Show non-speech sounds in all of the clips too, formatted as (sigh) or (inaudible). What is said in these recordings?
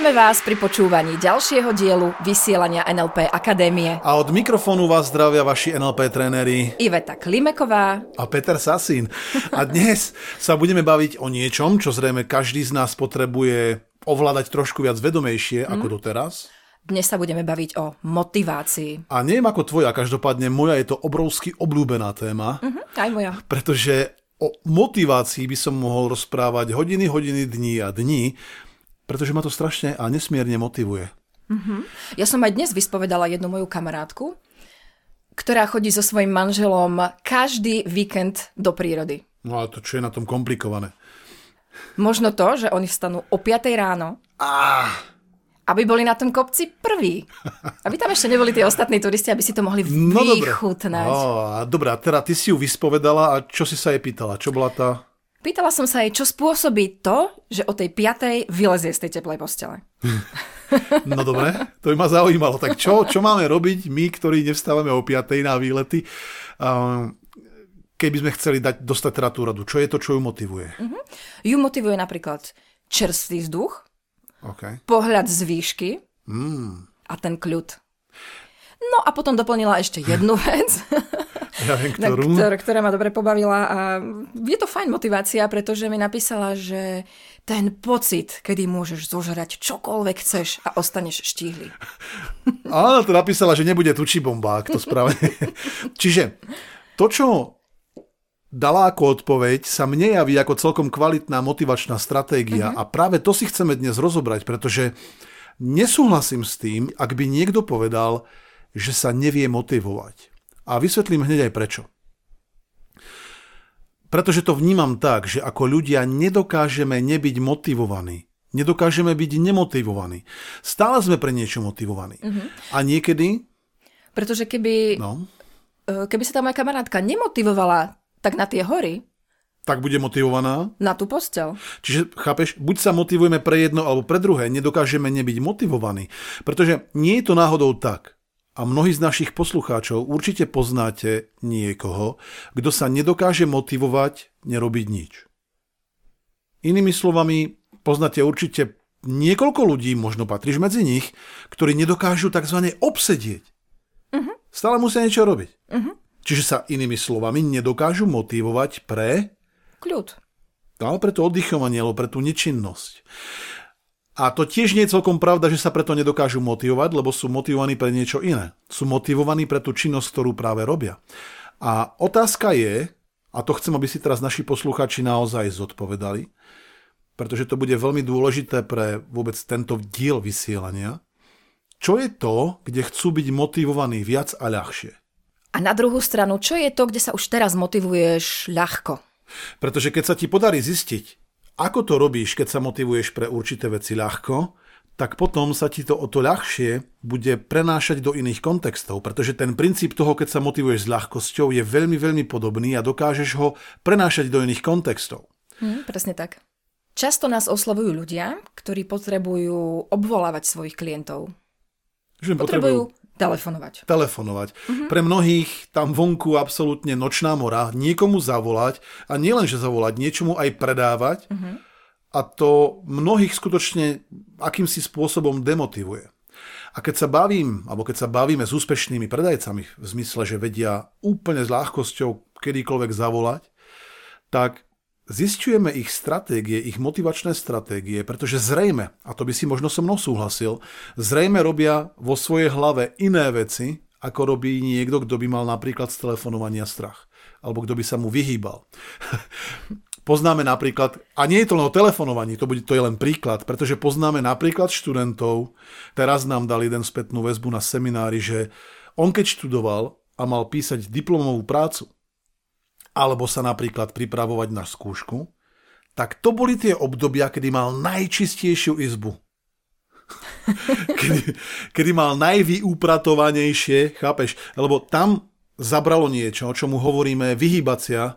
Vítame vás pri počúvaní ďalšieho dielu vysielania NLP Akadémie. A od mikrofónu vás zdravia vaši NLP tréneri Iveta Klimeková a Peter Sasín. A dnes sa budeme baviť o niečom, čo zrejme každý z nás potrebuje ovládať trošku viac vedomejšie mm. ako doteraz. Dnes sa budeme baviť o motivácii. A neviem ako tvoja, každopádne moja je to obrovsky obľúbená téma. Uh-huh, aj moja. Pretože o motivácii by som mohol rozprávať hodiny, hodiny, dní a dní, pretože ma to strašne a nesmierne motivuje. Uh-huh. Ja som aj dnes vyspovedala jednu moju kamarátku, ktorá chodí so svojím manželom každý víkend do prírody. No a to čo je na tom komplikované? Možno to, že oni vstanú o 5 ráno. Ah, aby boli na tom kopci prví. Aby tam ešte neboli tí ostatní turisti, aby si to mohli no vychutnať. No, dobrá, teda ty si ju vyspovedala a čo si sa jej pýtala? Čo bola tá... Pýtala som sa jej, čo spôsobí to, že o tej piatej vylezie z tej teplej postele. (laughs) no dobre, to by ma zaujímalo. Tak čo, čo máme robiť my, ktorí nevstávame o piatej na výlety, keby sme chceli dať, dostať teda tú radu? Čo je to, čo ju motivuje? Uh-huh. Ju motivuje napríklad čerstvý vzduch, Okay. Pohľad z výšky mm. a ten kľud. No a potom doplnila ešte jednu (laughs) vec, ja viem, ktorú. Ktor, ktorá ma dobre pobavila a je to fajn motivácia, pretože mi napísala, že ten pocit, kedy môžeš zožrať čokoľvek chceš a ostaneš štíhly. (laughs) Áno, to napísala, že nebude tučí bomba, ak to správne. (laughs) Čiže to, čo dala ako odpoveď, sa mne javí ako celkom kvalitná motivačná stratégia uh-huh. a práve to si chceme dnes rozobrať, pretože nesúhlasím s tým, ak by niekto povedal, že sa nevie motivovať. A vysvetlím hneď aj prečo. Pretože to vnímam tak, že ako ľudia nedokážeme nebyť motivovaní. Nedokážeme byť nemotivovaní. Stále sme pre niečo motivovaní. Uh-huh. A niekedy... Pretože keby... No. E, keby sa tá moja kamarátka nemotivovala tak na tie hory. Tak bude motivovaná? Na tú postel. Čiže, chápeš, buď sa motivujeme pre jedno alebo pre druhé, nedokážeme nebyť motivovaní. Pretože nie je to náhodou tak. A mnohí z našich poslucháčov určite poznáte niekoho, kto sa nedokáže motivovať nerobiť nič. Inými slovami, poznáte určite niekoľko ľudí, možno patríš medzi nich, ktorí nedokážu tzv. obsedieť. Uh-huh. Stále musia niečo robiť. Uh-huh. Čiže sa inými slovami nedokážu motivovať pre... Kľud. Ale pre to oddychovanie, alebo pre tú nečinnosť. A to tiež nie je celkom pravda, že sa preto nedokážu motivovať, lebo sú motivovaní pre niečo iné. Sú motivovaní pre tú činnosť, ktorú práve robia. A otázka je, a to chcem, aby si teraz naši posluchači naozaj zodpovedali, pretože to bude veľmi dôležité pre vôbec tento diel vysielania, čo je to, kde chcú byť motivovaní viac a ľahšie. A na druhú stranu, čo je to, kde sa už teraz motivuješ ľahko? Pretože keď sa ti podarí zistiť, ako to robíš, keď sa motivuješ pre určité veci ľahko, tak potom sa ti to o to ľahšie bude prenášať do iných kontextov, pretože ten princíp toho, keď sa motivuješ s ľahkosťou, je veľmi, veľmi podobný a dokážeš ho prenášať do iných kontextov. Hm, presne tak. Často nás oslovujú ľudia, ktorí potrebujú obvolávať svojich klientov. Že potrebujú Telefonovať. Telefonovať. Uh-huh. Pre mnohých tam vonku absolútne nočná mora, niekomu zavolať a nielen, že zavolať, niečomu aj predávať uh-huh. a to mnohých skutočne akýmsi spôsobom demotivuje. A keď sa bavím, alebo keď sa bavíme s úspešnými predajcami v zmysle, že vedia úplne s ľahkosťou kedykoľvek zavolať, tak Zistujeme ich stratégie, ich motivačné stratégie, pretože zrejme, a to by si možno so mnou súhlasil, zrejme robia vo svojej hlave iné veci, ako robí niekto, kto by mal napríklad z telefonovania strach. Alebo kto by sa mu vyhýbal. (laughs) poznáme napríklad, a nie je to len o telefonovaní, to, bude, to je len príklad, pretože poznáme napríklad študentov, teraz nám dali jeden spätnú väzbu na seminári, že on keď študoval a mal písať diplomovú prácu, alebo sa napríklad pripravovať na skúšku, tak to boli tie obdobia, kedy mal najčistejšiu izbu. (laughs) kedy, kedy mal najvyúpratovanejšie, chápeš? Lebo tam zabralo niečo, o čomu hovoríme vyhýbacia,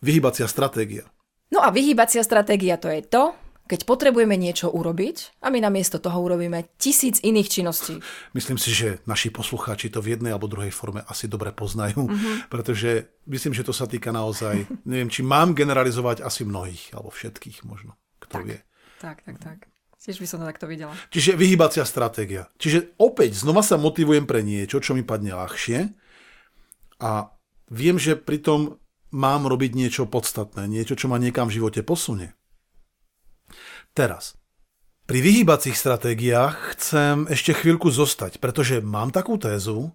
vyhýbacia stratégia. No a vyhýbacia stratégia to je to, keď potrebujeme niečo urobiť a my namiesto toho urobíme tisíc iných činností. Myslím si, že naši poslucháči to v jednej alebo druhej forme asi dobre poznajú, mm-hmm. pretože myslím, že to sa týka naozaj, neviem, či mám generalizovať asi mnohých, alebo všetkých možno, kto tak, vie. Tak, tak, tak. Tiež by som to takto videla. Čiže vyhybacia stratégia. Čiže opäť znova sa motivujem pre niečo, čo mi padne ľahšie a viem, že pritom mám robiť niečo podstatné, niečo, čo ma niekam v živote posunie. Teraz, pri vyhýbacích stratégiách chcem ešte chvíľku zostať, pretože mám takú tézu,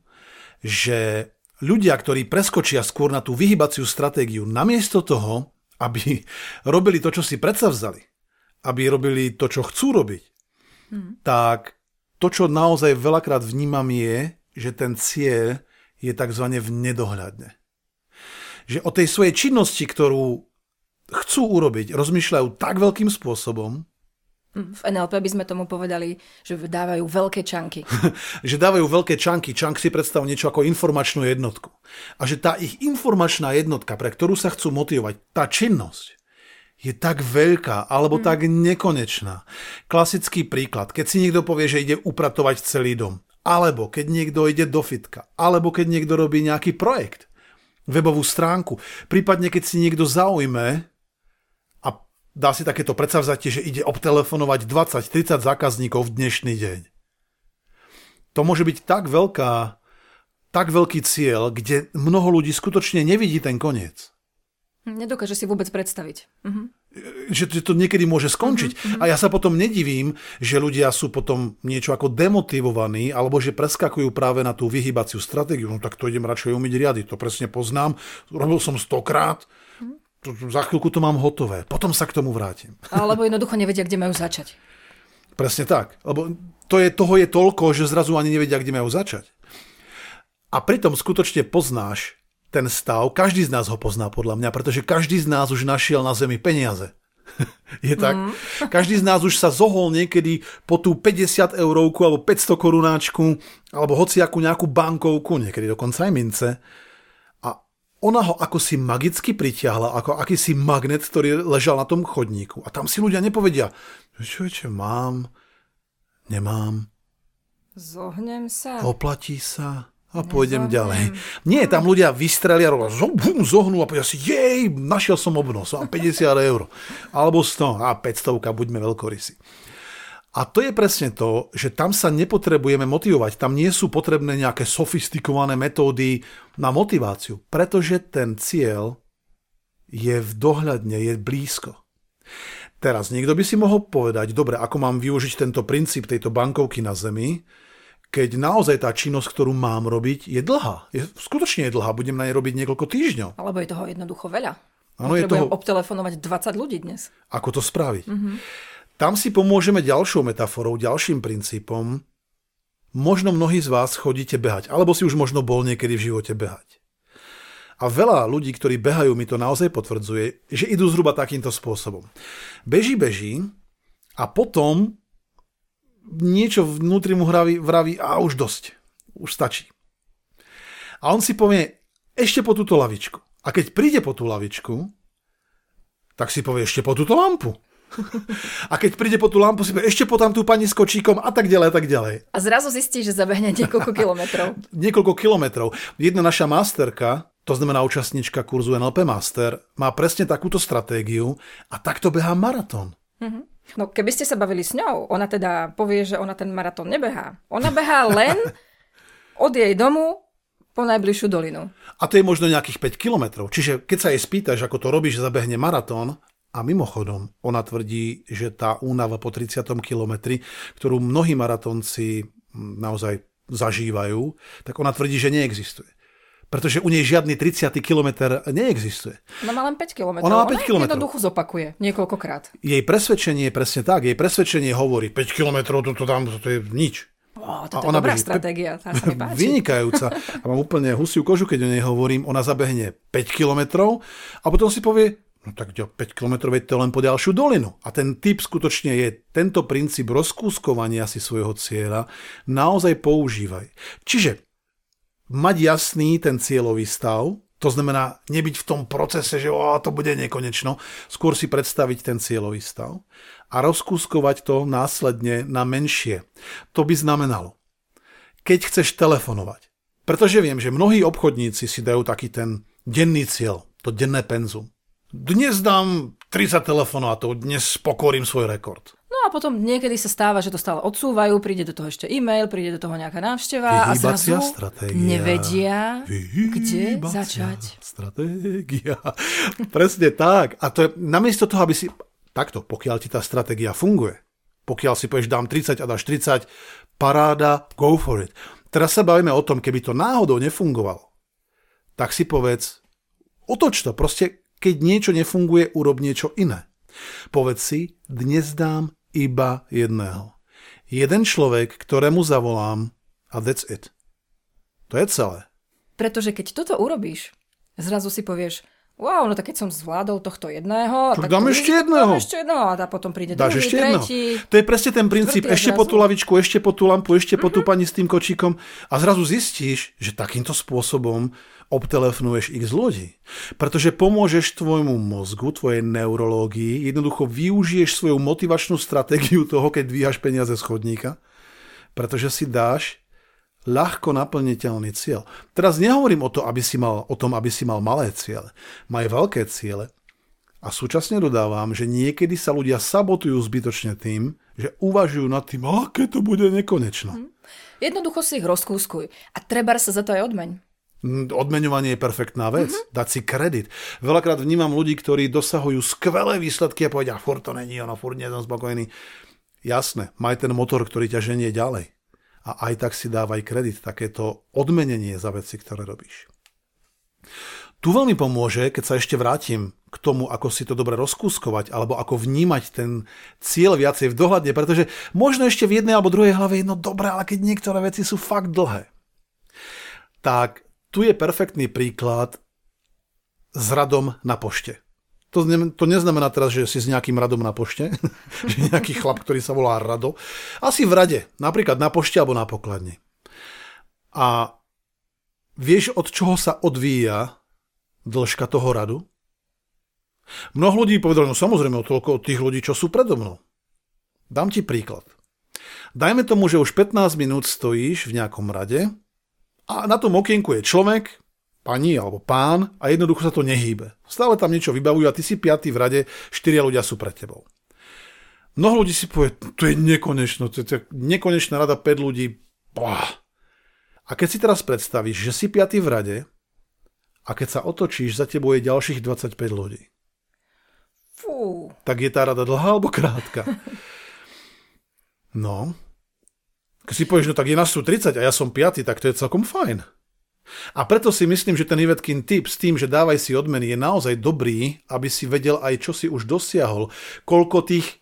že ľudia, ktorí preskočia skôr na tú vyhýbaciu stratégiu, namiesto toho, aby (laughs) robili to, čo si predsavzali, aby robili to, čo chcú robiť, hmm. tak to, čo naozaj veľakrát vnímam je, že ten cieľ je tzv. v nedohľadne. Že o tej svojej činnosti, ktorú chcú urobiť, rozmýšľajú tak veľkým spôsobom, v NLP by sme tomu povedali, že dávajú veľké čanky. (laughs) že dávajú veľké čanky. Čank si predstav niečo ako informačnú jednotku. A že tá ich informačná jednotka, pre ktorú sa chcú motivovať, tá činnosť, je tak veľká alebo hmm. tak nekonečná. Klasický príklad, keď si niekto povie, že ide upratovať celý dom, alebo keď niekto ide do fitka, alebo keď niekto robí nejaký projekt, webovú stránku, prípadne keď si niekto zaujme dá si takéto predsavzatie, že ide obtelefonovať 20-30 zákazníkov v dnešný deň. To môže byť tak veľká, tak veľký cieľ, kde mnoho ľudí skutočne nevidí ten koniec. Nedokáže si vôbec predstaviť. Mhm. Že to niekedy môže skončiť. Mm-hmm. A ja sa potom nedivím, že ľudia sú potom niečo ako demotivovaní, alebo že preskakujú práve na tú vyhybaciu stratégiu. No tak to idem radšej umyť riady, to presne poznám. Robil som stokrát, za chvíľku to mám hotové, potom sa k tomu vrátim. (laughs) Alebo jednoducho nevedia, kde majú začať. Presne tak, lebo to je, toho je toľko, že zrazu ani nevedia, kde majú začať. A pritom skutočne poznáš ten stav, každý z nás ho pozná podľa mňa, pretože každý z nás už našiel na zemi peniaze. (laughs) je tak? Mm. (laughs) Každý z nás už sa zohol niekedy po tú 50 eurovku alebo 500 korunáčku alebo hociakú nejakú bankovku, niekedy dokonca aj mince ona ho ako si magicky pritiahla, ako akýsi magnet, ktorý ležal na tom chodníku. A tam si ľudia nepovedia, čo čo mám, nemám. Zohnem sa. Oplatí sa a pôjdem Nezohnem. ďalej. Nie, tam ľudia vystrelia, zohnú a povedia si, jej, našiel som obnos, mám 50 eur. Alebo 100, a 500, buďme veľkorysí. A to je presne to, že tam sa nepotrebujeme motivovať. Tam nie sú potrebné nejaké sofistikované metódy na motiváciu, pretože ten cieľ je v dohľadne, je blízko. Teraz niekto by si mohol povedať, dobre, ako mám využiť tento princíp tejto bankovky na Zemi, keď naozaj tá činnosť, ktorú mám robiť, je dlhá. Je, skutočne je dlhá, budem na nej robiť niekoľko týždňov. Alebo je toho jednoducho veľa. Ano, je toho... obtelefonovať 20 ľudí dnes. Ako to spraviť? Mm-hmm. Tam si pomôžeme ďalšou metaforou, ďalším princípom. Možno mnohí z vás chodíte behať, alebo si už možno bol niekedy v živote behať. A veľa ľudí, ktorí behajú, mi to naozaj potvrdzuje, že idú zhruba takýmto spôsobom. Beží, beží a potom niečo vnútri mu hraví, vraví a už dosť. Už stačí. A on si povie ešte po túto lavičku. A keď príde po tú lavičku, tak si povie ešte po túto lampu. (laughs) A keď príde po tú lampu, si ešte potom tú pani s kočíkom a tak ďalej a tak ďalej. A zrazu zistí, že zabehne niekoľko (laughs) kilometrov. niekoľko kilometrov. Jedna naša masterka, to znamená účastnička kurzu NLP Master, má presne takúto stratégiu a takto behá maratón. Mm-hmm. No keby ste sa bavili s ňou, ona teda povie, že ona ten maratón nebehá. Ona behá (laughs) len od jej domu po najbližšiu dolinu. A to je možno nejakých 5 kilometrov. Čiže keď sa jej spýtaš, ako to robíš, že zabehne maratón, a mimochodom, ona tvrdí, že tá únava po 30. kilometri, ktorú mnohí maratonci hm, naozaj zažívajú, tak ona tvrdí, že neexistuje. Pretože u nej žiadny 30. kilometr neexistuje. Ona má len 5 kilometrov. Ona má 5 kilometrov. jednoducho zopakuje niekoľkokrát. Jej presvedčenie je presne tak. Jej presvedčenie hovorí 5 kilometrov, to, to, tam, to je nič. Oh, to je dobrá beží, stratégia, tá sa mi (laughs) páči. Vynikajúca. A mám úplne husiu kožu, keď o nej hovorím. Ona zabehne 5 kilometrov a potom si povie, No tak 5 km je to len po ďalšiu dolinu. A ten typ skutočne je tento princíp rozkúskovania si svojho cieľa naozaj používaj. Čiže mať jasný ten cieľový stav, To znamená nebyť v tom procese, že o, to bude nekonečno, skôr si predstaviť ten cieľový stav a rozkúskovať to následne na menšie. To by znamenalo, keď chceš telefonovať, pretože viem, že mnohí obchodníci si dajú taký ten denný cieľ, to denné penzum. Dnes dám 30 telefónov a to dnes pokorím svoj rekord. No a potom niekedy sa stáva, že to stále odsúvajú, príde do toho ešte e-mail, príde do toho nejaká návšteva a zrazu stratégia. nevedia, Vyhýbacia kde začať. Stratégia. (laughs) Presne tak. A to je namiesto toho, aby si... Takto, pokiaľ ti tá stratégia funguje, pokiaľ si povieš, dám 30 a dáš 30, paráda, go for it. Teraz sa bavíme o tom, keby to náhodou nefungovalo, tak si povedz, otoč to, proste keď niečo nefunguje, urob niečo iné. Povedz si, dnes dám iba jedného. Jeden človek, ktorému zavolám a that's it. To je celé. Pretože keď toto urobíš, zrazu si povieš, wow, no tak keď som zvládol tohto jedného, Tak dám ešte jedného. Dám ešte jedného a potom príde Dáš druhý, ešte jedno. tretí. To je presne ten princíp, ešte po tú lavičku, ešte po tú lampu, ešte po tú pani s tým kočíkom a zrazu zistíš, že takýmto spôsobom obtelefonuješ x ľudí. Pretože pomôžeš tvojmu mozgu, tvojej neurológii, jednoducho využiješ svoju motivačnú stratégiu toho, keď dvíhaš peniaze z chodníka, pretože si dáš ľahko naplniteľný cieľ. Teraz nehovorím o, to, aby si mal, o tom, aby si mal malé ciele. Maj veľké ciele, a súčasne dodávam, že niekedy sa ľudia sabotujú zbytočne tým, že uvažujú nad tým, aké to bude nekonečno. Jednoducho si ich rozkúskuj a treba sa za to aj odmeň. Mm, Odmeňovanie je perfektná vec. Dať si kredit. Veľakrát vnímam ľudí, ktorí dosahujú skvelé výsledky a povedia, furt to není ono, furt nie som spokojný. Jasné, maj ten motor, ktorý ťa ženie ďalej. A aj tak si dávaj kredit, takéto odmenenie za veci, ktoré robíš. Tu veľmi pomôže, keď sa ešte vrátim k tomu, ako si to dobre rozkúskovať, alebo ako vnímať ten cieľ viacej v dohľadne, pretože možno ešte v jednej alebo druhej hlave je no dobré, ale keď niektoré veci sú fakt dlhé. Tak tu je perfektný príklad s radom na pošte. To, ne, to neznamená teraz, že si s nejakým radom na pošte, (laughs) že nejaký chlap, ktorý sa volá Rado. Asi v rade, napríklad na pošte alebo na pokladni. A vieš, od čoho sa odvíja dĺžka toho radu? Mnoho ľudí povedalo, no samozrejme, o toľko od tých ľudí, čo sú predo mnou. Dám ti príklad. Dajme tomu, že už 15 minút stojíš v nejakom rade a na tom okienku je človek, pani alebo pán a jednoducho sa to nehýbe. Stále tam niečo vybavujú a ty si piatý v rade, štyria ľudia sú pred tebou. Mnoho ľudí si povie, to je nekonečno, to je nekonečná rada 5 ľudí. Boah. A keď si teraz predstavíš, že si piatý v rade a keď sa otočíš, za tebou je ďalších 25 ľudí. Fú. Tak je tá rada dlhá alebo krátka? No. Keď si povieš, no tak je nás tu 30 a ja som 5, tak to je celkom fajn. A preto si myslím, že ten Ivetkin tip s tým, že dávaj si odmeny, je naozaj dobrý, aby si vedel aj, čo si už dosiahol, koľko tých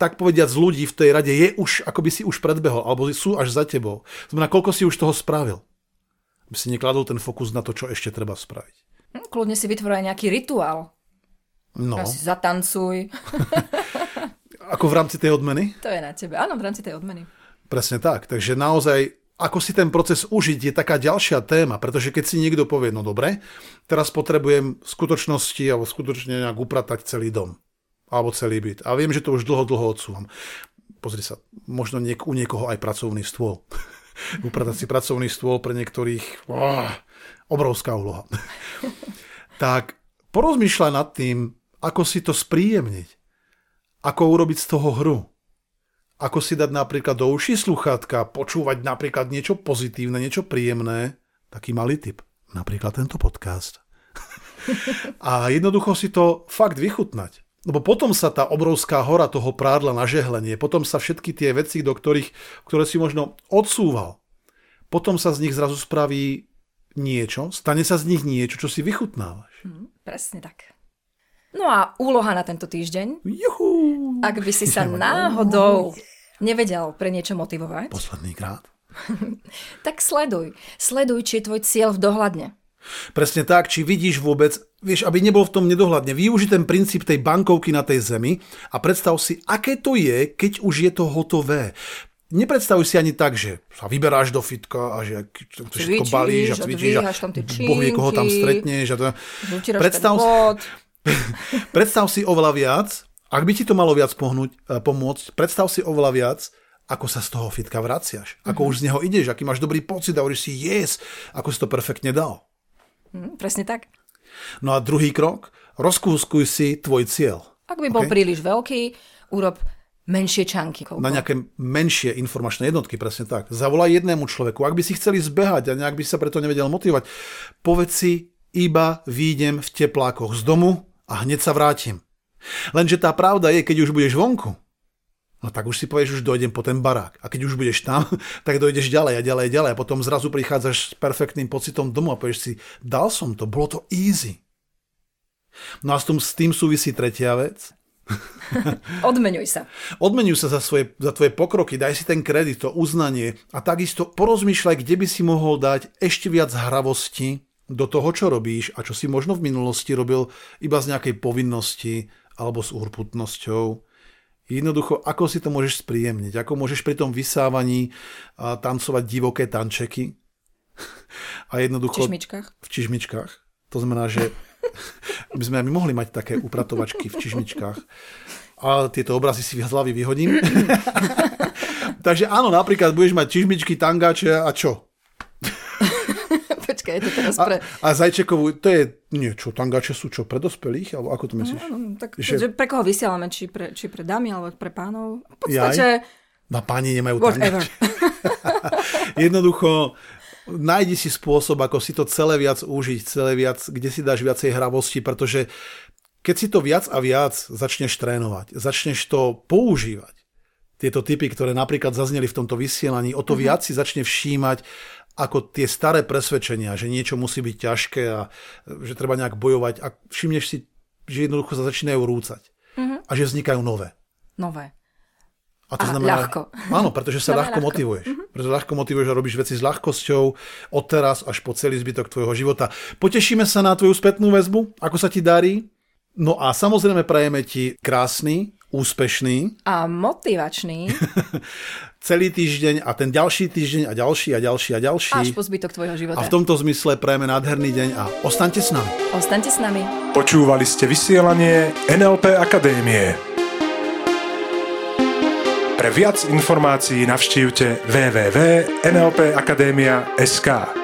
tak povediať z ľudí v tej rade je už, ako by si už predbehol, alebo sú až za tebou. Znamená, koľko si už toho spravil. Aby si nekladol ten fokus na to, čo ešte treba spraviť. Hm, Kľudne si vytvor aj nejaký rituál. No, No. Si zatancuj. (laughs) ako v rámci tej odmeny? To je na tebe. Áno, v rámci tej odmeny. Presne tak. Takže naozaj, ako si ten proces užiť, je taká ďalšia téma, pretože keď si niekto povie, no dobre, teraz potrebujem v skutočnosti alebo skutočne nejak upratať celý dom alebo celý byt. A viem, že to už dlho, dlho odsúvam. Pozri sa, možno niek- u niekoho aj pracovný stôl. (laughs) upratať si pracovný stôl pre niektorých, oh, obrovská úloha. (laughs) tak porozmýšľaj nad tým, ako si to spríjemniť. Ako urobiť z toho hru ako si dať napríklad do uší sluchátka, počúvať napríklad niečo pozitívne, niečo príjemné, taký malý tip, napríklad tento podcast. (laughs) a jednoducho si to fakt vychutnať. Lebo potom sa tá obrovská hora toho prádla na žehlenie, potom sa všetky tie veci, do ktorých, ktoré si možno odsúval, potom sa z nich zrazu spraví niečo, stane sa z nich niečo, čo si vychutnávaš. Hm, presne tak. No a úloha na tento týždeň. Juhu! Ak by si sa (laughs) náhodou nevedel pre niečo motivovať, Posledný krát. (laughs) tak sleduj. Sleduj, či je tvoj cieľ v dohľadne. Presne tak, či vidíš vôbec, vieš, aby nebol v tom nedohľadne. Využi ten princíp tej bankovky na tej zemi a predstav si, aké to je, keď už je to hotové. nepredstavuj si ani tak, že sa vyberáš do fitka a že to všetko Cvičíš balíš a cvičíš a tam tie boh vie, koho tam činky. stretneš. A to... Predstav, bod. (laughs) predstav si oveľa viac, ak by ti to malo viac pohnúť, eh, pomôcť, predstav si oveľa viac, ako sa z toho fitka vraciaš. Ako už z neho ideš, aký máš dobrý pocit a hovoríš si yes, ako si to perfektne dal. Hm, presne tak. No a druhý krok, rozkúskuj si tvoj cieľ. Ak by bol OK? príliš veľký, urob menšie čanky. Koľko? na nejaké menšie informačné jednotky, presne tak. Zavolaj jednému človeku, ak by si chceli zbehať a nejak by sa preto nevedel motivovať, povedz si, iba výjdem v teplákoch z domu a hneď sa vrátim. Lenže tá pravda je, keď už budeš vonku, no tak už si povieš, už dojdem po ten barák. A keď už budeš tam, (laughs) tak dojdeš ďalej a ďalej a ďalej a potom zrazu prichádzaš s perfektným pocitom domov a povieš si, dal som to, bolo to easy. No a s tým, s tým súvisí tretia vec, (laughs) Odmeňuj sa. Odmenuj sa za, svoje, za tvoje pokroky, daj si ten kredit, to uznanie a takisto porozmýšľaj, kde by si mohol dať ešte viac hravosti do toho, čo robíš a čo si možno v minulosti robil iba z nejakej povinnosti alebo s urputnosťou. Jednoducho, ako si to môžeš spríjemniť, ako môžeš pri tom vysávaní tancovať divoké tančeky (laughs) a V jednoducho čižmičkách. v čižmičkách. To znamená, že (laughs) by sme aj my mohli mať také upratovačky v čižmičkách. A tieto obrazy si z hlavy vyhodím. (laughs) Takže áno, napríklad budeš mať čižmičky, tangáče a čo? Počkaj, je to teraz A, pre... a zajčekovú, to je, nie, čo, tangáče sú čo, pre dospelých? Alebo ako to myslíš? Áno, tak, Že- že... pre koho vysielame? Či pre, či pre dámy, alebo pre pánov? V podstate, Na páni nemajú tangáče. (laughs) Jednoducho, nájdi si spôsob, ako si to celé viac užiť, celé viac, kde si dáš viacej hravosti, pretože keď si to viac a viac začneš trénovať, začneš to používať, tieto typy, ktoré napríklad zazneli v tomto vysielaní, o to Mhm. viac si začne všímať ako tie staré presvedčenia, že niečo musí byť ťažké a že treba nejak bojovať a všimneš si, že jednoducho sa začínajú rúcať Mhm. a že vznikajú nové. Nové. A to A znamená, ľahko. Áno, pretože sa ľahko ľahko. motivuješ. Pretože ľahko motivuješ a robíš veci s ľahkosťou od teraz až po celý zbytok tvojho života. Potešíme sa na tvoju spätnú väzbu, ako sa ti darí. No a samozrejme prajeme ti krásny, úspešný A motivačný (laughs) celý týždeň a ten ďalší týždeň a ďalší a ďalší a ďalší. až po zbytok tvojho života. A v tomto zmysle prajeme nádherný deň a ostaňte s nami. Ostaňte s nami. Počúvali ste vysielanie NLP Akadémie. Pre viac informácií navštívte www.nlpakademia.sk.